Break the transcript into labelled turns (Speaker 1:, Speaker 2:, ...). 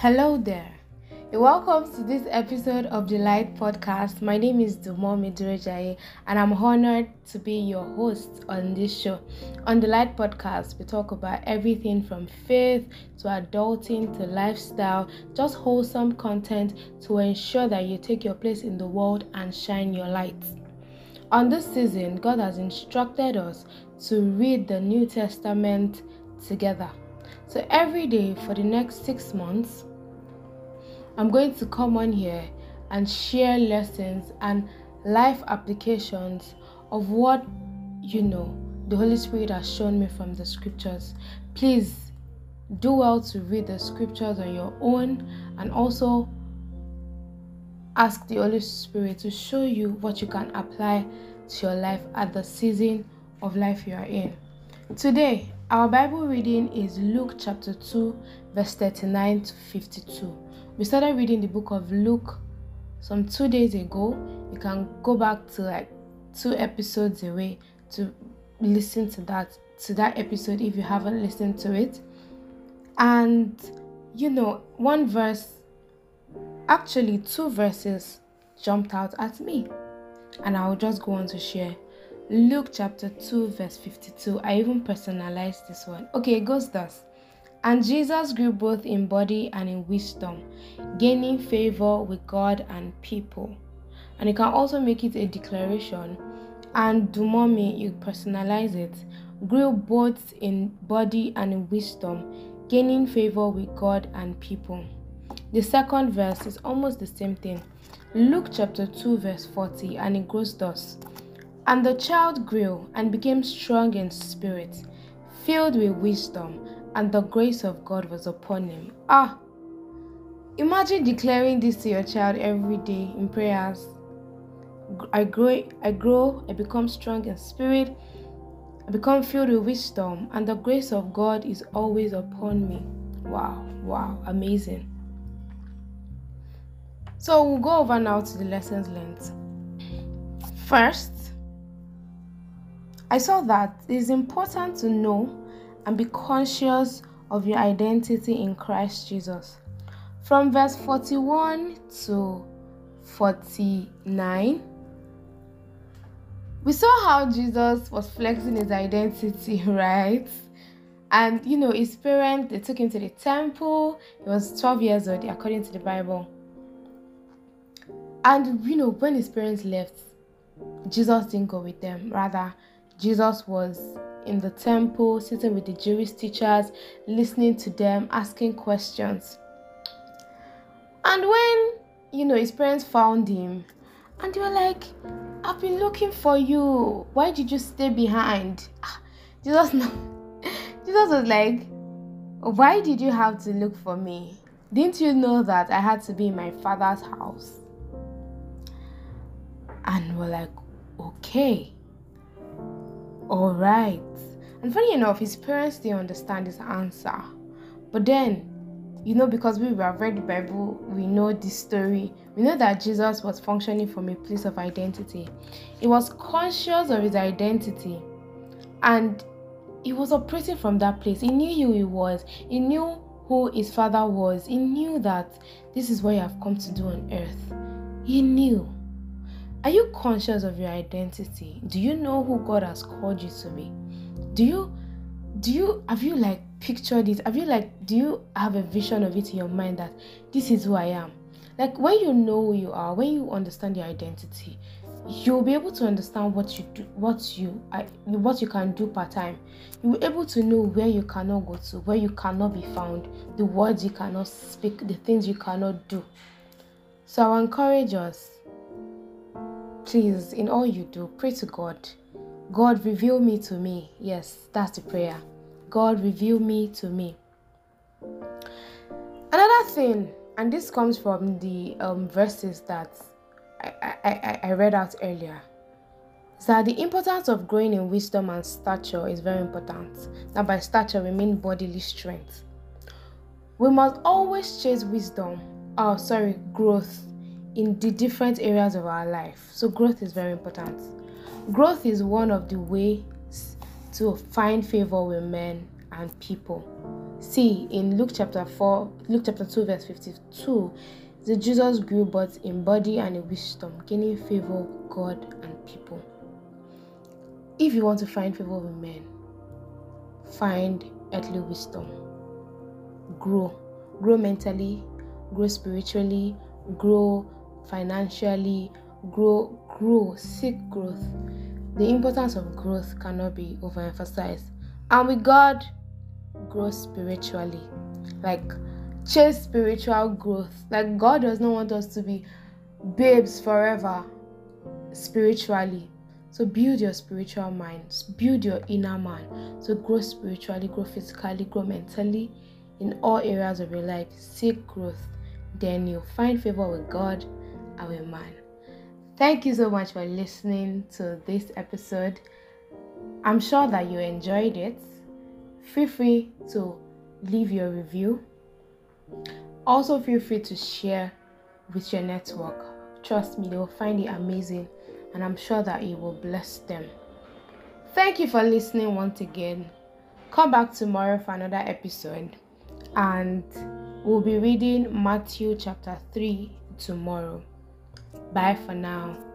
Speaker 1: Hello there. Welcome to this episode of the Light Podcast. My name is Dumomi Durejaye, and I'm honored to be your host on this show. On the Light Podcast, we talk about everything from faith to adulting to lifestyle, just wholesome content to ensure that you take your place in the world and shine your light. On this season, God has instructed us to read the New Testament together. So every day for the next six months, I'm going to come on here and share lessons and life applications of what you know the Holy Spirit has shown me from the scriptures. Please do well to read the scriptures on your own and also ask the Holy Spirit to show you what you can apply to your life at the season of life you are in. Today, our Bible reading is Luke chapter 2, verse 39 to 52. We started reading the book of Luke some two days ago. You can go back to like two episodes away to listen to that to that episode if you haven't listened to it. And you know, one verse actually two verses jumped out at me. And I'll just go on to share. Luke chapter 2, verse 52. I even personalized this one. Okay, it goes thus. And Jesus grew both in body and in wisdom, gaining favor with God and people. And you can also make it a declaration. And Dumomi, you personalize it. Grew both in body and in wisdom, gaining favor with God and people. The second verse is almost the same thing. Luke chapter 2, verse 40, and it goes thus And the child grew and became strong in spirit, filled with wisdom and the grace of God was upon him. Ah, imagine declaring this to your child every day in prayers. I grow, I grow, I become strong in spirit, I become filled with wisdom, and the grace of God is always upon me. Wow, wow, amazing. So we'll go over now to the lessons learned. First, I saw that it is important to know and be conscious of your identity in Christ Jesus. From verse 41 to 49, we saw how Jesus was flexing his identity, right? And you know, his parents they took him to the temple. He was 12 years old, according to the Bible. And you know, when his parents left, Jesus didn't go with them. Rather, Jesus was in the temple, sitting with the Jewish teachers, listening to them, asking questions. And when, you know, his parents found him, and they were like, I've been looking for you. Why did you stay behind? Ah, Jesus, Jesus was like, Why did you have to look for me? Didn't you know that I had to be in my father's house? And we're like, Okay, all right. And funny enough, his parents didn't understand his answer. But then, you know, because we have read the Bible, we know this story. We know that Jesus was functioning from a place of identity. He was conscious of his identity and he was operating from that place. He knew who he was, he knew who his father was, he knew that this is what you have come to do on earth. He knew. Are you conscious of your identity? Do you know who God has called you to be? do you do you have you like pictured it have you like do you have a vision of it in your mind that this is who i am like when you know who you are when you understand your identity you'll be able to understand what you do what you what you can do part time you'll be able to know where you cannot go to where you cannot be found the words you cannot speak the things you cannot do so i encourage us please in all you do pray to god God, reveal me to me. Yes, that's the prayer. God, reveal me to me. Another thing, and this comes from the um, verses that I, I, I read out earlier, that the importance of growing in wisdom and stature is very important. Now, by stature, we mean bodily strength. We must always chase wisdom, oh, sorry, growth in the different areas of our life. So, growth is very important. Growth is one of the ways to find favor with men and people. See, in Luke chapter 4, Luke chapter 2, verse 52, the Jesus grew both in body and in wisdom, gaining favor with God and people. If you want to find favor with men, find earthly wisdom. Grow. Grow mentally, grow spiritually, grow financially, grow, grow, seek growth. The importance of growth cannot be overemphasized. And with God, grow spiritually. Like chase spiritual growth. Like God does not want us to be babes forever spiritually. So build your spiritual mind, build your inner man. So grow spiritually, grow physically, grow mentally in all areas of your life. Seek growth. Then you'll find favor with God with man. Thank you so much for listening to this episode. I'm sure that you enjoyed it. Feel free to leave your review. Also, feel free to share with your network. Trust me, they will find it amazing, and I'm sure that it will bless them. Thank you for listening once again. Come back tomorrow for another episode, and we'll be reading Matthew chapter 3 tomorrow. Bye for now.